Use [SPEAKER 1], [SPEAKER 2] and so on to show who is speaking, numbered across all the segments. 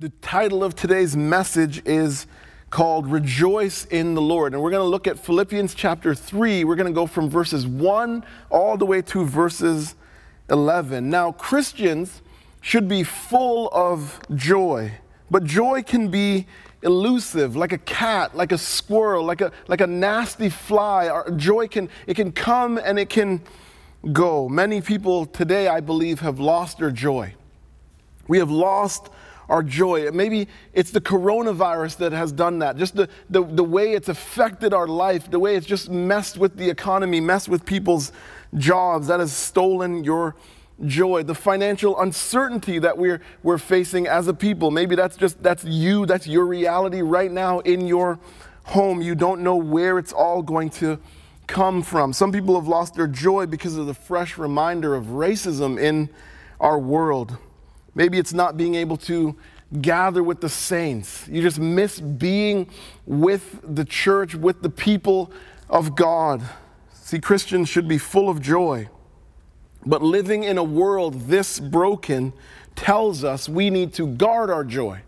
[SPEAKER 1] The title of today's message is called Rejoice in the Lord. And we're going to look at Philippians chapter 3. We're going to go from verses 1 all the way to verses 11. Now, Christians should be full of joy, but joy can be elusive, like a cat, like a squirrel, like a, like a nasty fly. Our joy can, it can come and it can go. Many people today, I believe, have lost their joy. We have lost our joy. Maybe it's the coronavirus that has done that. Just the, the, the way it's affected our life, the way it's just messed with the economy, messed with people's jobs, that has stolen your joy. The financial uncertainty that we're, we're facing as a people. Maybe that's just, that's you, that's your reality right now in your home. You don't know where it's all going to come from. Some people have lost their joy because of the fresh reminder of racism in our world. Maybe it's not being able to gather with the saints. You just miss being with the church, with the people of God. See, Christians should be full of joy. But living in a world this broken tells us we need to guard our joy.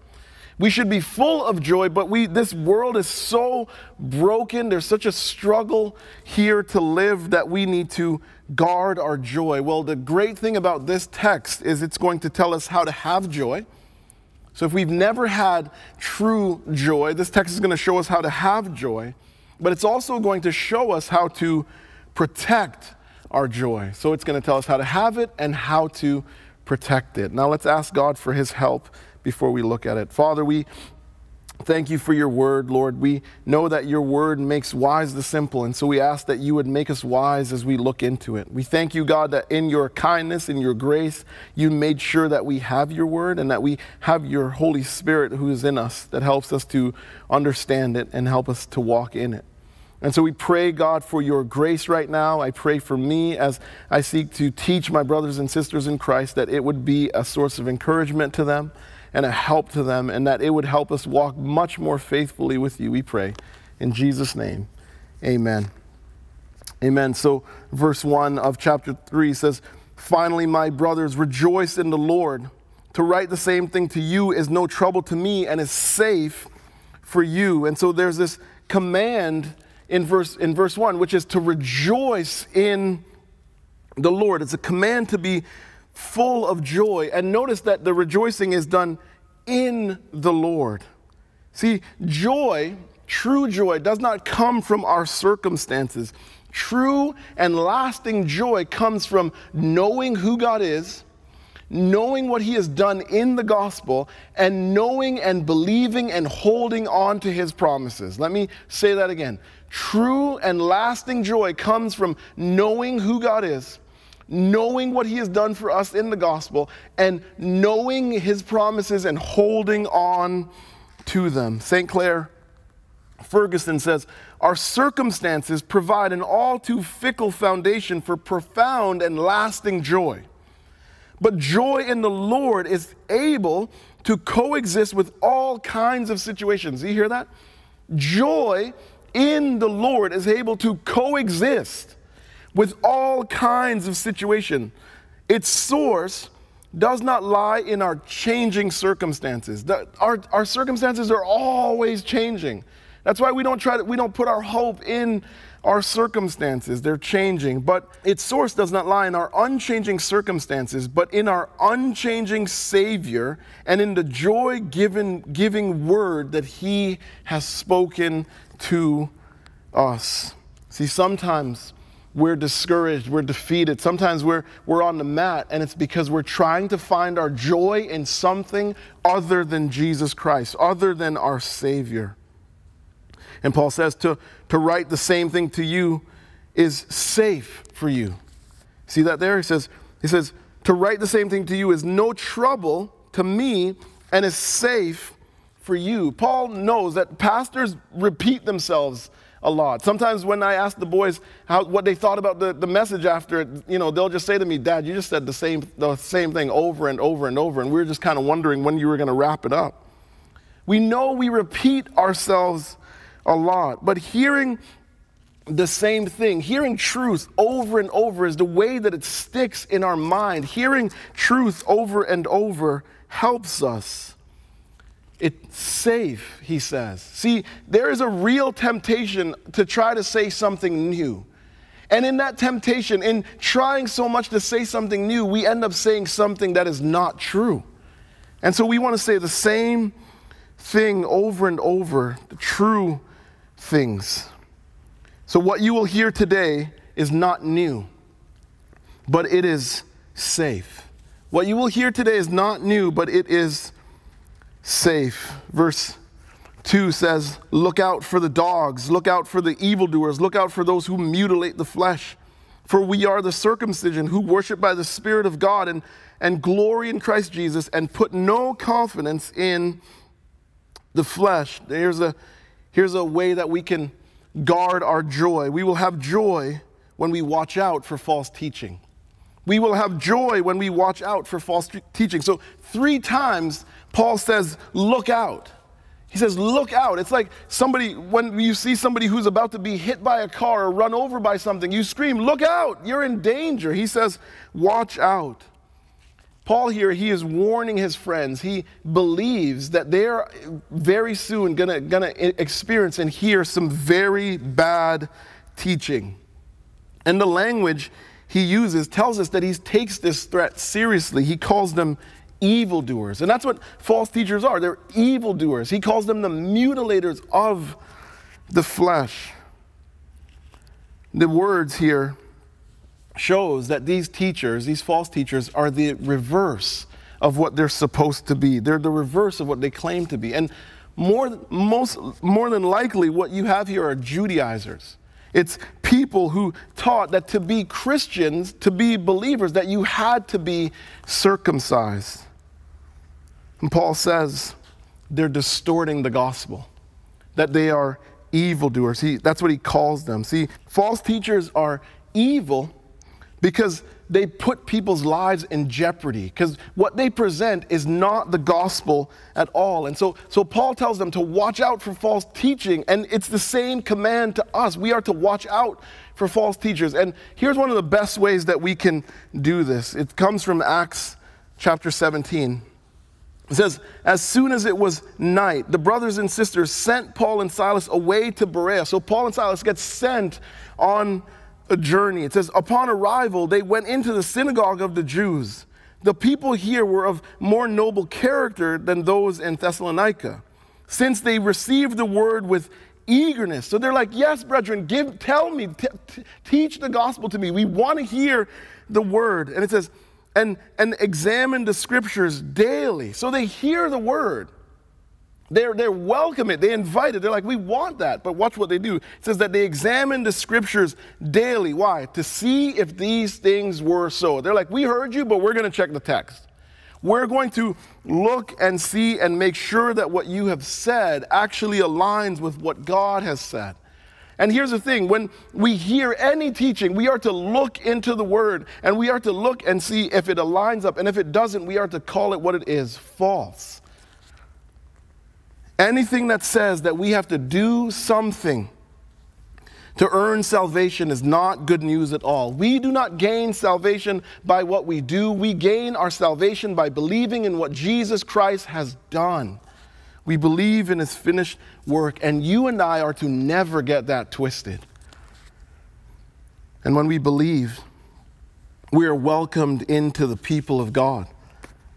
[SPEAKER 1] We should be full of joy, but we, this world is so broken. There's such a struggle here to live that we need to guard our joy. Well, the great thing about this text is it's going to tell us how to have joy. So if we've never had true joy, this text is going to show us how to have joy, but it's also going to show us how to protect our joy. So it's going to tell us how to have it and how to protect it. Now let's ask God for his help before we look at it. Father, we Thank you for your word, Lord. We know that your word makes wise the simple, and so we ask that you would make us wise as we look into it. We thank you, God, that in your kindness, in your grace, you made sure that we have your word and that we have your Holy Spirit who is in us that helps us to understand it and help us to walk in it. And so we pray, God, for your grace right now. I pray for me as I seek to teach my brothers and sisters in Christ that it would be a source of encouragement to them and a help to them, and that it would help us walk much more faithfully with you, we pray. In Jesus' name, amen. Amen. So, verse 1 of chapter 3 says, Finally, my brothers, rejoice in the Lord. To write the same thing to you is no trouble to me and is safe for you. And so there's this command in verse, in verse 1, which is to rejoice in the Lord. It's a command to be full of joy. And notice that the rejoicing is done in the Lord. See, joy, true joy, does not come from our circumstances. True and lasting joy comes from knowing who God is, knowing what He has done in the gospel, and knowing and believing and holding on to His promises. Let me say that again. True and lasting joy comes from knowing who God is knowing what he has done for us in the gospel and knowing his promises and holding on to them. Sinclair Ferguson says, Our circumstances provide an all too fickle foundation for profound and lasting joy. But joy in the Lord is able to coexist with all kinds of situations. You hear that? Joy in the Lord is able to coexist with all kinds of situation. Its source does not lie in our changing circumstances. Our, our circumstances are always changing. That's why we don't try to, we don't put our hope in our circumstances. They're changing. But its source does not lie in our unchanging circumstances, but in our unchanging Savior and in the joy given, giving word that He has spoken to us. See, sometimes we're discouraged, we're defeated. Sometimes we're, we're on the mat, and it's because we're trying to find our joy in something other than Jesus Christ, other than our Savior. And Paul says to, to write the same thing to you is safe for you. See that there? He says, he says, to write the same thing to you is no trouble to me and is safe for you. Paul knows that pastors repeat themselves a lot. Sometimes when I ask the boys how, what they thought about the, the message after it, you know, they'll just say to me, Dad, you just said the same, the same thing over and over and over, and we are just kind of wondering when you were going to wrap it up. We know we repeat ourselves a lot, but hearing the same thing, hearing truth over and over is the way that it sticks in our mind. Hearing truth over and over helps us. It's safe, he says. See, there is a real temptation to try to say something new. And in that temptation, in trying so much to say something new, we end up saying something that is not true. And so we want to say the same thing over and over, the true things. So what you will hear today is not new, but it is safe. What you will hear today is not new, but it is safe. Verse 2 says, Look out for the dogs, look out for the evildoers, look out for those who mutilate the flesh. For we are the circumcision who worship by the Spirit of God and, and glory in Christ Jesus and put no confidence in the flesh. Here's a, here's a way that we can guard our joy. We will have joy when we watch out for false teaching. We will have joy when we watch out for false teaching. So, three times Paul says, Look out. He says, Look out. It's like somebody, when you see somebody who's about to be hit by a car or run over by something, you scream, Look out. You're in danger. He says, Watch out. Paul here, he is warning his friends. He believes that they're very soon gonna, experience and hear some very bad teaching. And the language he uses tells us that he takes this threat seriously. He calls them evildoers. And that's what false teachers are. They're evildoers. He calls them the mutilators of the flesh. The words here shows that these teachers, these false teachers, are the reverse of what they're supposed to be. They're the reverse of what they claim to be. And more, most, more than likely, what you have here are Judaizers. It's people who taught that to be Christians, to be believers, that you had to be circumcised. And Paul says they're distorting the gospel, that they are evildoers. He, that's what he calls them. See, false teachers are evil because they put people's lives in jeopardy because what they present is not the gospel at all. And so so paul tells them to watch out for false teaching and it's the same command to us. We are to watch out for false teachers. And here's one of the best ways that we can do this. It comes from acts chapter 17 it says, as soon as it was night, the brothers and sisters sent Paul and Silas away to Berea. So Paul and Silas get sent on a journey. It says, upon arrival, they went into the synagogue of the Jews. The people here were of more noble character than those in Thessalonica, since they received the word with eagerness. So they're like, yes, brethren, give, tell me, t- t- teach the gospel to me. We want to hear the word. And it says, and, and examine the scriptures daily. So they hear the word. They're, they're welcome it. They invite it. They're like, we want that. But watch what they do. It says that they examine the scriptures daily. Why? To see if these things were so. They're like, we heard you, but we're going to check the text. We're going to look and see and make sure that what you have said actually aligns with what God has said. And here's the thing when we hear any teaching, we are to look into the word and we are to look and see if it aligns up. And if it doesn't, we are to call it what it is false. Anything that says that we have to do something to earn salvation is not good news at all. We do not gain salvation by what we do, we gain our salvation by believing in what Jesus Christ has done. We believe in his finished work, and you and I are to never get that twisted. And when we believe, we are welcomed into the people of God.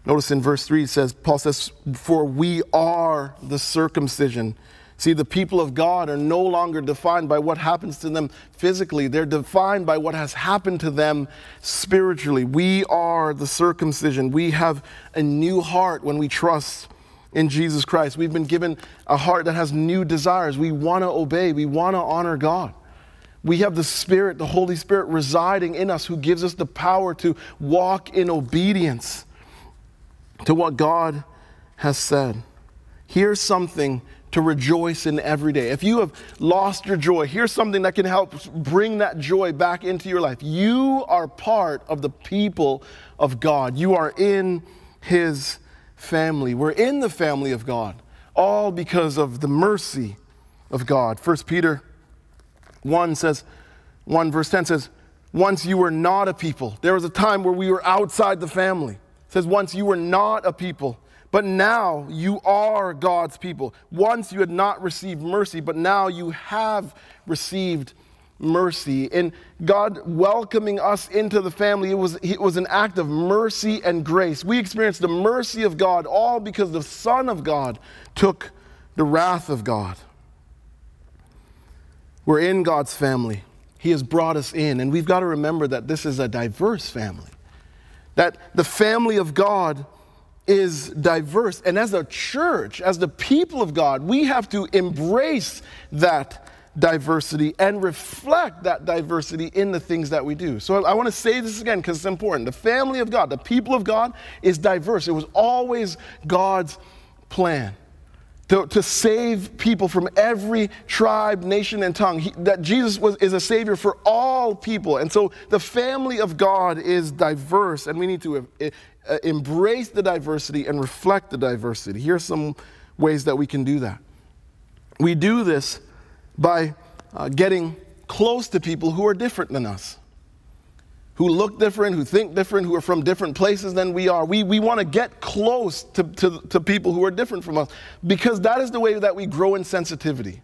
[SPEAKER 1] Notice in verse 3 it says, Paul says, For we are the circumcision. See, the people of God are no longer defined by what happens to them physically, they're defined by what has happened to them spiritually. We are the circumcision. We have a new heart when we trust in Jesus Christ. We've been given a heart that has new desires. We want to obey, we want to honor God. We have the Spirit, the Holy Spirit residing in us who gives us the power to walk in obedience to what God has said. Here's something to rejoice in every day. If you have lost your joy, here's something that can help bring that joy back into your life. You are part of the people of God, you are in His family. We're in the family of God, all because of the mercy of God. 1 Peter 1 says, 1 verse 10 says, Once you were not a people. There was a time where we were outside the family. Says, Once you were not a people But now you are God's people. Once you had not received mercy, but now you have received mercy. And God welcoming us into the family, it was, it was an act of mercy and grace. We experienced the mercy of God all because the Son of God took the wrath of God. We're in God's family. He has brought us in, and we've got to remember that this is a diverse family. That the family of God is diverse. And as a church, as the people of God, we have to embrace that diversity and reflect that diversity in the things that we do. So I want to say this again because it's important. The family of God, the people of God, is diverse. It was always God's plan. To, to save people from every tribe, nation, and tongue. He, that Jesus was, is a savior for all people. And so the family of God is diverse, and we need to uh, embrace the diversity and reflect the diversity. Here are some ways that we can do that. We do this by uh, getting close to people who are different than us, who look different, who think different, who are from different places than we are. We, we want to get close to, to, to people who are different from us because that is the way that we grow in sensitivity.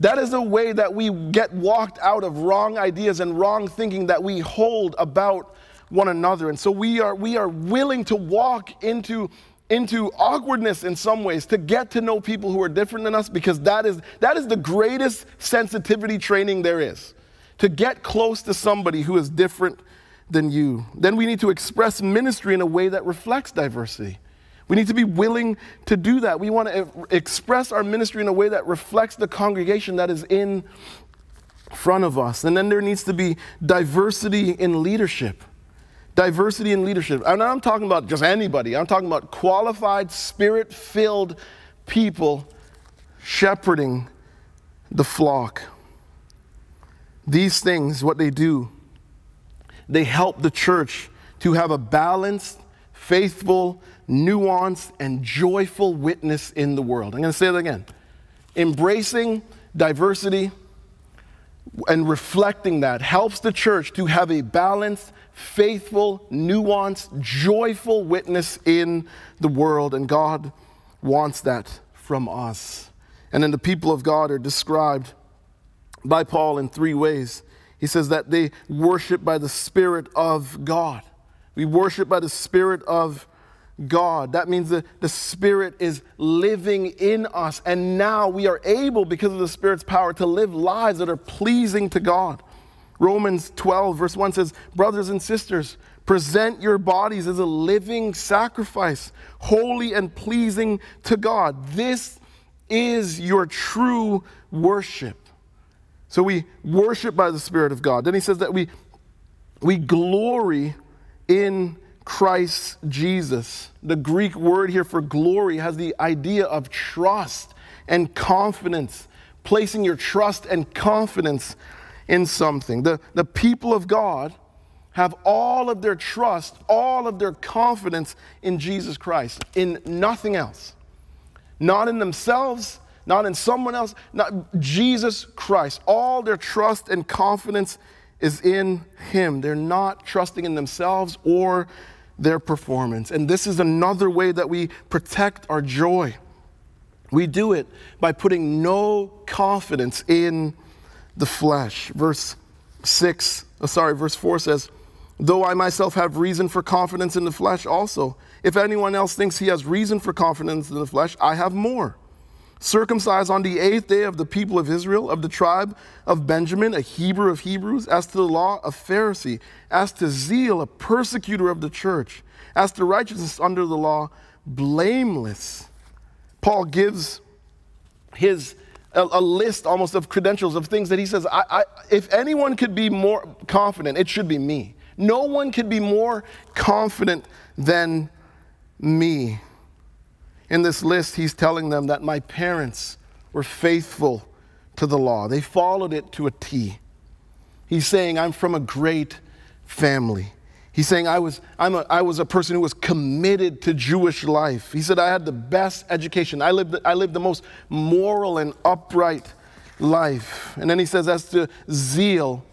[SPEAKER 1] That is the way that we get walked out of wrong ideas and wrong thinking that we hold about one another. And so we are, we are willing to walk into into awkwardness in some ways to get to know people who are different than us because that is, that is the greatest sensitivity training there is. To get close to somebody who is different than you. Then we need to express ministry in a way that reflects diversity. We need to be willing to do that. We want to express our ministry in a way that reflects the congregation that is in front of us. And then there needs to be diversity in leadership diversity in leadership. And I'm talking about just anybody, I'm talking about qualified, spirit filled people shepherding the flock. These things, what they do, they help the church to have a balanced, faithful, nuanced, and joyful witness in the world. I'm going to say that again. Embracing diversity and reflecting that helps the church to have a balanced, faithful, nuanced, joyful witness in the world, and God wants that from us. And then the people of God are described by Paul in three ways. He says that they worship by the Spirit of God. We worship by the Spirit of God. That means that the Spirit is living in us, and now we are able, because of the Spirit's power, to live lives that are pleasing to God. Romans 12, verse 1 says, Brothers and sisters, present your bodies as a living sacrifice, holy and pleasing to God. This is your true worship. So we worship by the Spirit of God. Then he says that we, we glory in Christ Jesus. The Greek word here for glory has the idea of trust and confidence, placing your trust and confidence in something. The, the people of God have all of their trust, all of their confidence in Jesus Christ, in nothing else. Not in themselves, not in someone else, not Jesus Christ. All their trust and confidence is in Him. They're not trusting in themselves or their performance. And this is another way that we protect our joy. We do it by putting no confidence in the flesh. Verse 6, oh, sorry, verse 4 says, Though I myself have reason for confidence in the flesh also, if anyone else thinks he has reason for confidence in the flesh, I have more. Circumcised on the eighth day of the people of Israel, of the tribe of Benjamin, a Hebrew of Hebrews, as to the law, a Pharisee, as to zeal, a persecutor of the church, as to righteousness under the law, blameless. Paul gives his a, a, list almost of credentials of things that he says, I, I, if anyone could be more confident, it should be me. No one could be more confident than me. In this list, he's telling them that my parents were faithful to the law, they followed it to a T. He's saying, I'm from a great family. He's saying, I was, I'm a, I was a person who was committed to Jewish life. He said, I had the best education. I lived, I lived the most moral and upright life. And then he says, as to zeal,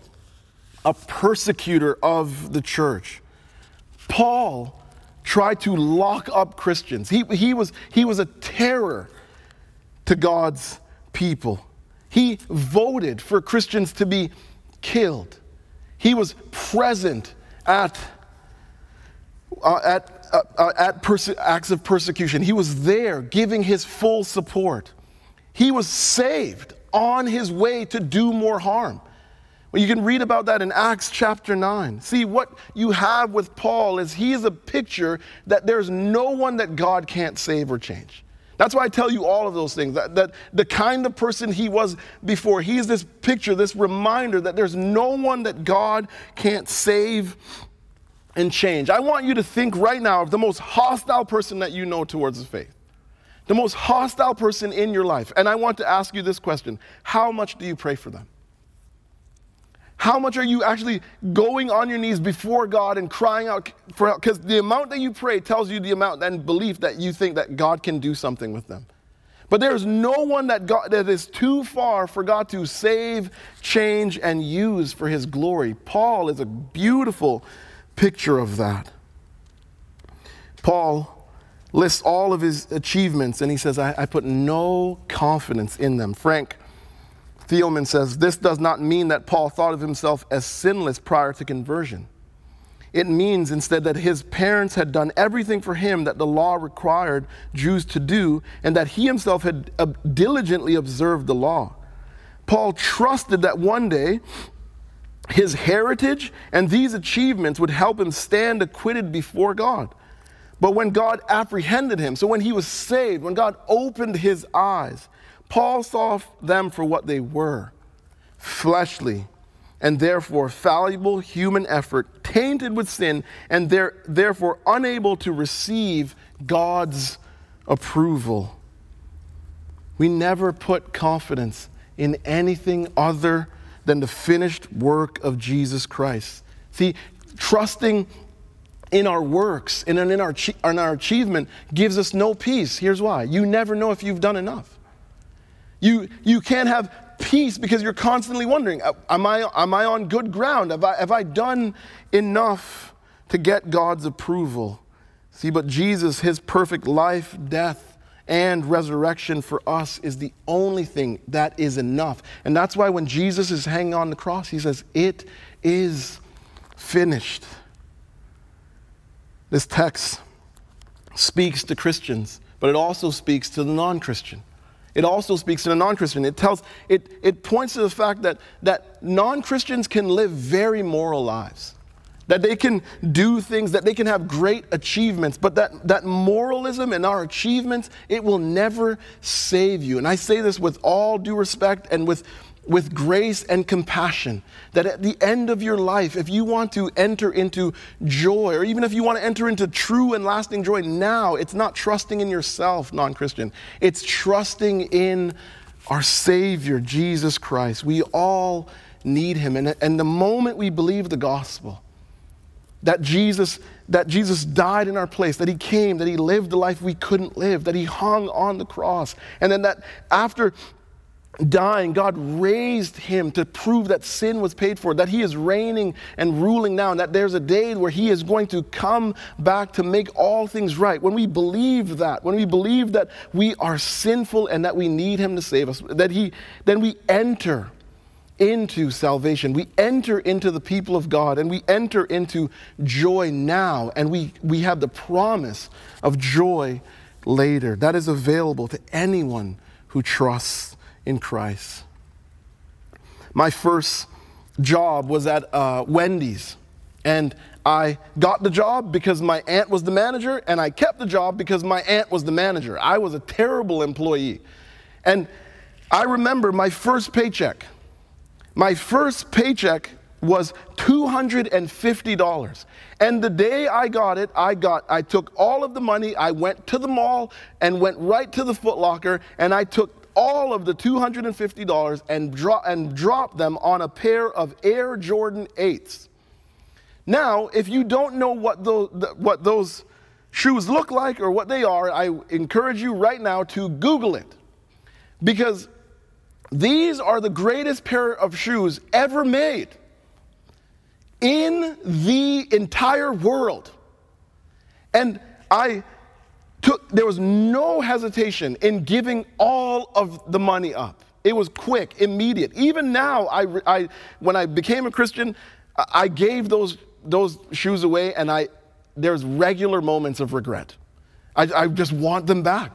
[SPEAKER 1] a persecutor of the church. Paul try to lock up Christians. He, he, was, he was a terror to God's people. He voted for Christians to be killed. He was present at, uh, at, uh, uh, at perse- acts of persecution. He was there giving his full support. He was saved on his way to do more harm. Well, you can read about that in Acts chapter 9. See, what you have with Paul is he is a picture that there's no one that God can't save or change. That's why I tell you all of those things. That, that the kind of person he was before, he is this picture, this reminder that there's no one that God can't save and change. I want you to think right now of the most hostile person that you know towards the faith, the most hostile person in your life. And I want to ask you this question How much do you pray for them? How much are you actually going on your knees before God and crying out for help? Because the amount that you pray tells you the amount and belief that you think that God can do something with them. But there's no one that, God, that is too far for God to save, change, and use for his glory. Paul is a beautiful picture of that. Paul lists all of his achievements and he says, I, I put no confidence in them. Frank Thielman says this does not mean that Paul thought of himself as sinless prior to conversion. It means instead that his parents had done everything for him that the law required Jews to do, and that he himself had uh, diligently observed the law. Paul trusted that one day his heritage and these achievements would help him stand acquitted before God. But when God apprehended him, so when he was saved, when God opened his eyes, Paul saw them for what they were fleshly and therefore fallible human effort, tainted with sin, and therefore unable to receive God's approval. We never put confidence in anything other than the finished work of Jesus Christ. See, trusting in our works and in our, in our achievement gives us no peace. Here's why you never know if you've done enough. You, you can't have peace because you're constantly wondering uh, am I, am I on good ground? Have I, have I done enough to get God's approval? See, but Jesus, his perfect life, death, and resurrection for us is the only thing that is enough. And that's why when Jesus is hanging on the cross, he says, It is finished. This text speaks to Christians, but it also speaks to the non Christian. It also speaks to the non-Christian. It tells, it, it points to the fact that, that non-Christians can live very moral lives. That they can do things, that they can have great achievements, but that, that moralism and our achievements, it will never save you. And I say this with all due respect and with with grace and compassion. That at the end of your life, if you want to enter into joy, or even if you want to enter into true and lasting joy now, it's not trusting in yourself, non Christian. It's trusting in our Savior, Jesus Christ. We all need Him. And, and the moment we believe the gospel, that Jesus that Jesus died in our place, that he came, that he lived the life we couldn't live, that he hung on the cross, and then that after dying, God raised him to prove that sin was paid for, that he is reigning and ruling now, and that there's a day where he is going to come back to make all things right. When we believe that, when we believe that we are sinful and that we need him to save us, that he, then we enter into salvation. We enter into the people of God and we enter into joy now, and we, we have the promise of joy later. That is available to anyone who trusts in Christ. My first job was at uh, Wendy's, and I got the job because my aunt was the manager, and I kept the job because my aunt was the manager. I was a terrible employee. And I remember my first paycheck. My first paycheck was $250. And the day I got it, I got I took all of the money, I went to the mall and went right to the Foot Locker and I took all of the $250 and, dro- and drop them on a pair of Air Jordan 8s. Now, if you don't know what what those shoes look like or what they are, I encourage you right now to Google it. Because these are the greatest pair of shoes ever made in the entire world. And I took, there was no hesitation in giving all of the money up. It was quick, immediate. Even now, I, I, when I became a Christian, I gave those, those shoes away, and I, there's regular moments of regret. I, I just want them back.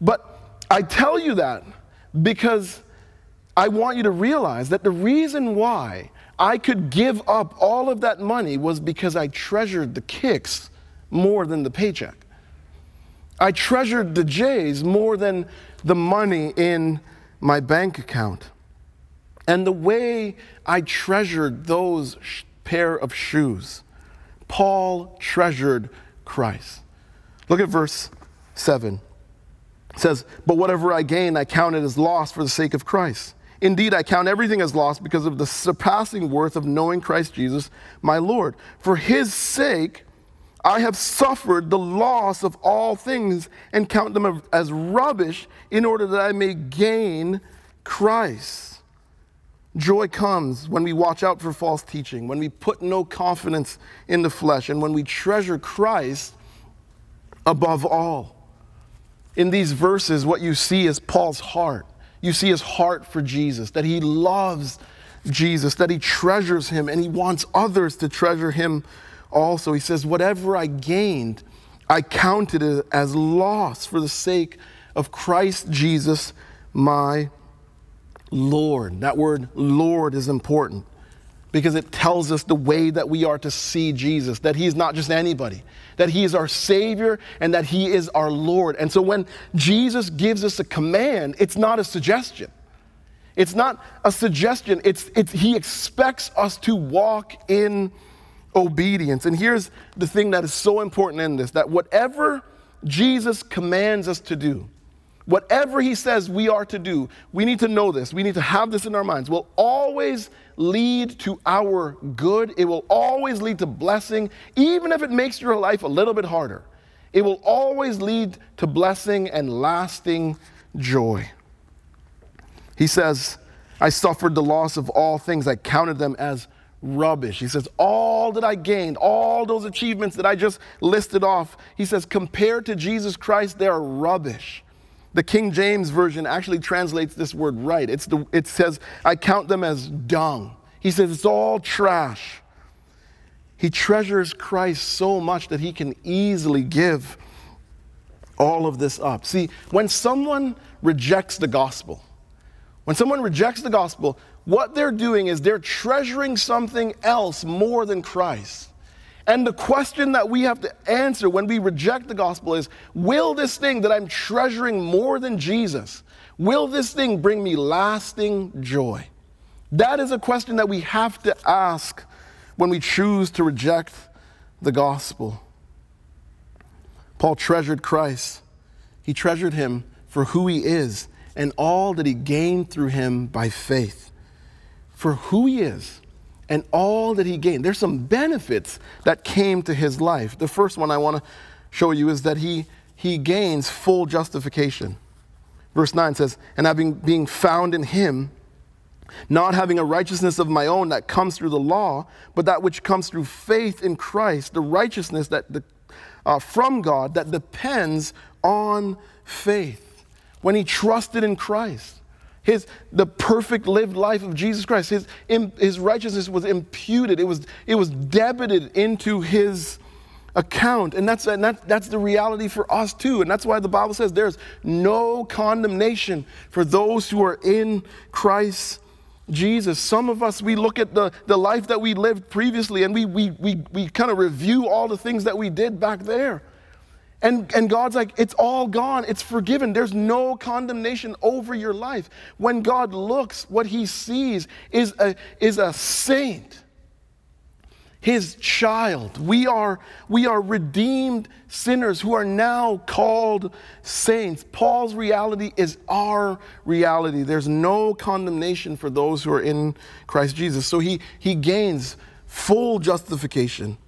[SPEAKER 1] But I tell you that because I want you to realize that the reason why I could give up all of that money was because I treasured the kicks more than the paycheck. I treasured the J's more than the money in my bank account. And the way I treasured those pair of shoes, Paul treasured Christ. Look at verse 7. It says, But whatever I gain, I count it as loss for the sake of Christ. Indeed, I count everything as loss because of the surpassing worth of knowing Christ Jesus, my Lord. For his sake, I have suffered the loss of all things and count them as rubbish in order that I may gain Christ. Joy comes when we watch out for false teaching, when we put no confidence in the flesh, and when we treasure Christ above all. In these verses, what you see is Paul's heart you see his heart for Jesus, that he loves Jesus, that he treasures him, and he wants others to treasure him also. He says, Whatever I gained, I counted it as loss for the sake of Christ Jesus, my Lord. That word Lord is important because it tells us the way that we are to see Jesus, that He is not just anybody, that He is our Savior and that He is our Lord. And so when Jesus gives us a command, it's not a suggestion. It's not a suggestion, it's, it's, He expects us to walk in obedience. And here's the thing that is so important in this that whatever Jesus commands us to do, Whatever he says we are to do, we need to know this. We need to have this in our minds. Will always lead to our good. It will always lead to blessing, even if it makes your life a little bit harder. It will always lead to blessing and lasting joy. He says, I suffered the loss of all things. I counted them as rubbish. He says, All that I gained, all those achievements that I just listed off, he says, compared to Jesus Christ, they are rubbish. The King James Version actually translates this word right. It's the, it says, I count them as dung. He says it's all trash. He treasures Christ so much that he can easily give all of this up. See, when someone rejects the gospel, when someone rejects the gospel, what they're doing is they're treasuring something else more than Christ. And the question that we have to answer when we reject the gospel is Will this thing that I'm treasuring more than Jesus, will this thing bring me lasting joy? That is a question that we have to ask when we choose to reject the gospel. Paul treasured Christ, he treasured him for who he is and all that he gained through him by faith. For who he is and all that he gained. There's some benefits that came to his life. The first one I want to show you is that he, he gains full justification. Verse 9 says, And having being found in him, not having a righteousness of my own that comes through the law, but that which comes through faith in Christ, the righteousness that the, uh, from God that depends on faith. When he trusted in Christ, his, the perfect lived life of Jesus Christ. His, his righteousness was imputed, it was, it was debited into his account. And, that's, and that, that's the reality for us too. And that's why the Bible says there's no condemnation for those who are in Christ Jesus. Some of us, we look at the, the life that we lived previously and we, we, we, we kind of review all the things that we did back there. And, and God's like, it's all gone. It's forgiven. There's no condemnation over your life. When God looks, what he sees is a, is a saint, his child. We are, we are redeemed sinners who are now called saints. Paul's reality is our reality. There's no condemnation for those who are in Christ Jesus. So he, he gains full justification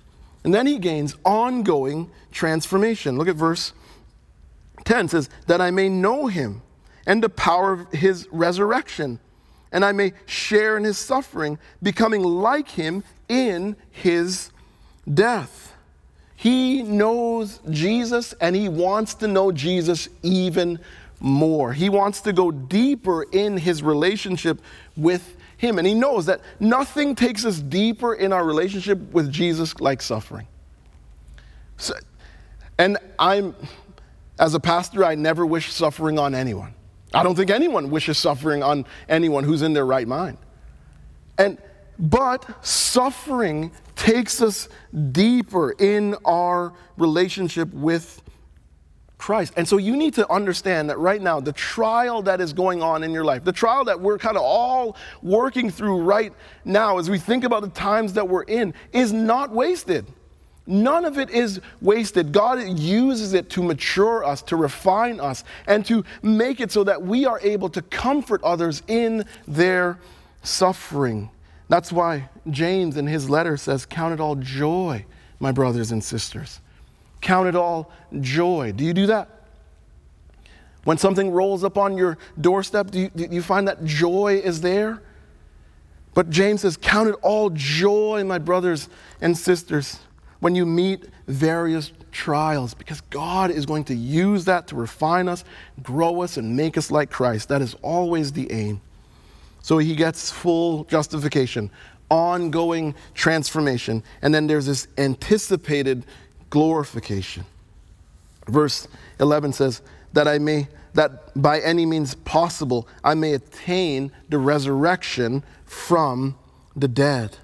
[SPEAKER 1] and then he gains ongoing transformation. Look at verse 10 says, That I may know him and the power of his resurrection, and I may share in his suffering, becoming like him in his death. He knows Jesus and he wants to know Jesus even more. He wants to go deeper in his relationship with him. And he knows that nothing takes us deeper in our relationship with Jesus like suffering. So, and I'm, as a pastor, I never wish suffering on anyone. I don't think anyone wishes suffering on anyone who's in their right mind. And but suffering takes us deeper in our relationship with Christ. And so you need to understand that right now, the trial that is going on in your life, the trial that we're kind of all working through right now as we think about the times that we're in, is not wasted. None of it is wasted. God uses it to mature us, to refine us, and to make it so that we are able to comfort others in their suffering. That's why James in his letter says, Count it all joy, my brothers and sisters. Count it all joy. Do you do that? When something rolls up on your doorstep, do you, do you find that joy is there? But James says, Count it all joy, my brothers and sisters, when you meet various trials, because God is going to use that to refine us, grow us, and make us like Christ. That is always the aim. So he gets full justification, ongoing transformation, and then there's this anticipated glorification. Verse 11 says, That I may, that by any means possible, I may attain the resurrection from the dead.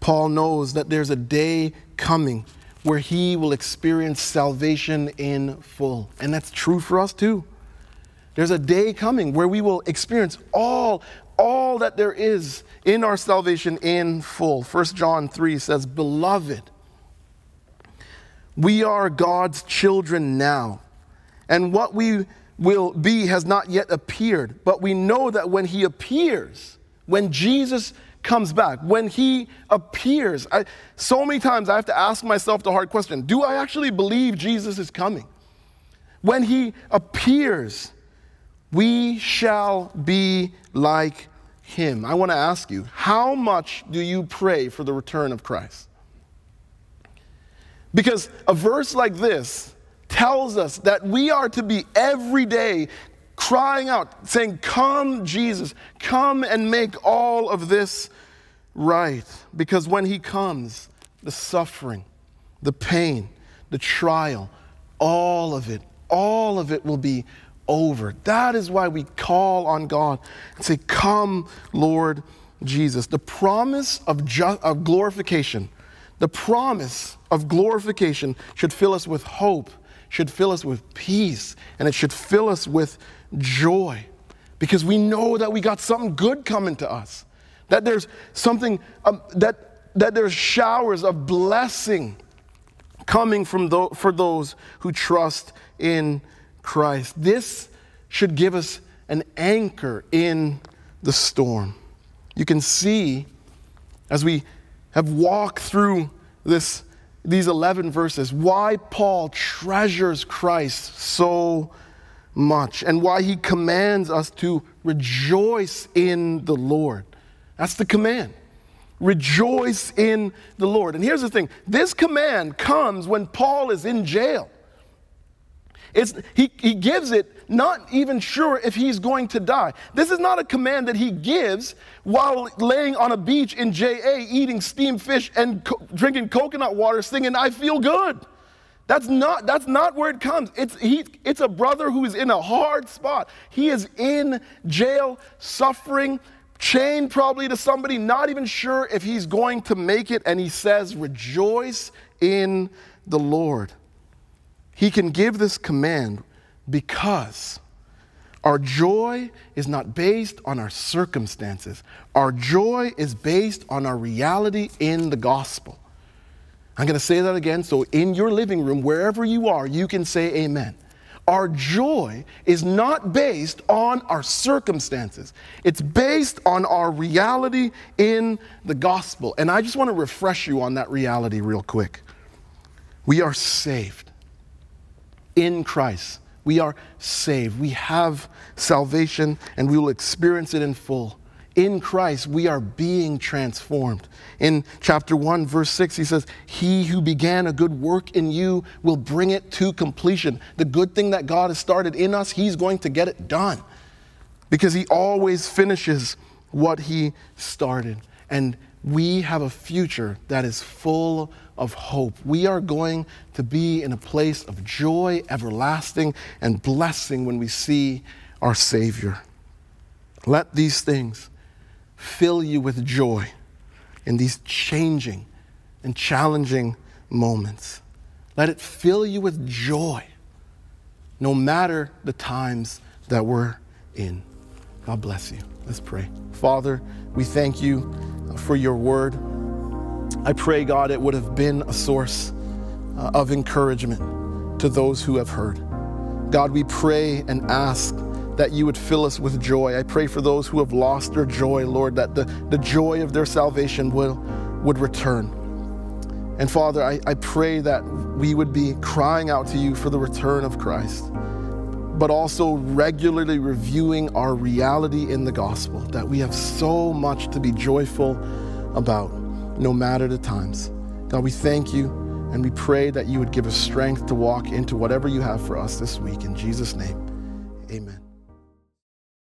[SPEAKER 1] Paul knows that there's a day coming where he will experience salvation in full. And that's true for us too. There's a day coming where we will experience all all that there is in our salvation in full. 1 John 3 says, Beloved, we are God's children now, and what we will be has not yet appeared. But we know that when He appears, when Jesus comes back, when He appears, I, so many times I have to ask myself the hard question Do I actually believe Jesus is coming? When He appears, we shall be like him. I want to ask you, how much do you pray for the return of Christ? Because a verse like this tells us that we are to be every day crying out, saying, Come, Jesus, come and make all of this right. Because when He comes, the suffering, the pain, the trial, all of it, all of it will be over. That is why we call on God and say, Come, Lord Jesus. The promise of, ju- of glorification, the promise of glorification should fill us with hope, should fill us with peace, and it should fill us with joy because we know that we got something good coming to us. That there's something, um, that, that there's showers of blessing coming from th- for those who trust in Christ. This should give us an anchor in the storm. You can see as we have walked through this, these 11 verses why Paul treasures Christ so much and why he commands us to rejoice in the Lord. That's the command. Rejoice in the Lord. And here's the thing this command comes when Paul is in jail. It's, he, he gives it not even sure if he's going to die. This is not a command that he gives while laying on a beach in JA eating steamed fish and co- drinking coconut water singing, I feel good. That's not, that's not where it comes. It's, he, it's a brother who is in a hard spot. He is in jail, suffering, chained probably to somebody, not even sure if he's going to make it. And he says, Rejoice in the Lord. He can give this command because our joy is not based on our circumstances. Our joy is based on our reality in the gospel. I'm going to say that again so in your living room, wherever you are, you can say amen. Our joy is not based on our circumstances. It's based on our reality in the gospel. And I just want to refresh you on that reality real quick. We are saved in Christ. We are saved. We have salvation and we will experience it in full in Christ, we are being transformed. In chapter 1, verse 6, he says, He who began a good work in you will bring it to completion. The good thing that God has started in us, He's going to get it done because He always finishes what He started. And we have a future that is full of hope. We are going to be in a place of joy, everlasting, and blessing when we see our Savior. Let these things fill you with joy in these changing and challenging moments. Let it fill you with joy no matter the times that we're in. God bless you. Let's pray. Father, we thank you for your word. I pray, God, it would have been a source uh, of encouragement to those who have heard. God, we pray and ask that you would fill us with joy. I pray for those who have lost their joy, Lord, that the, the joy of their salvation will, would return. And Father, I, I pray that we would be crying out to you for the return of Christ, but also regularly reviewing our reality in the gospel, that we have so much to be joyful about, no matter the times. God, we thank you and we pray that you would give us strength to walk into whatever you have for us this week. In Jesus' name, amen.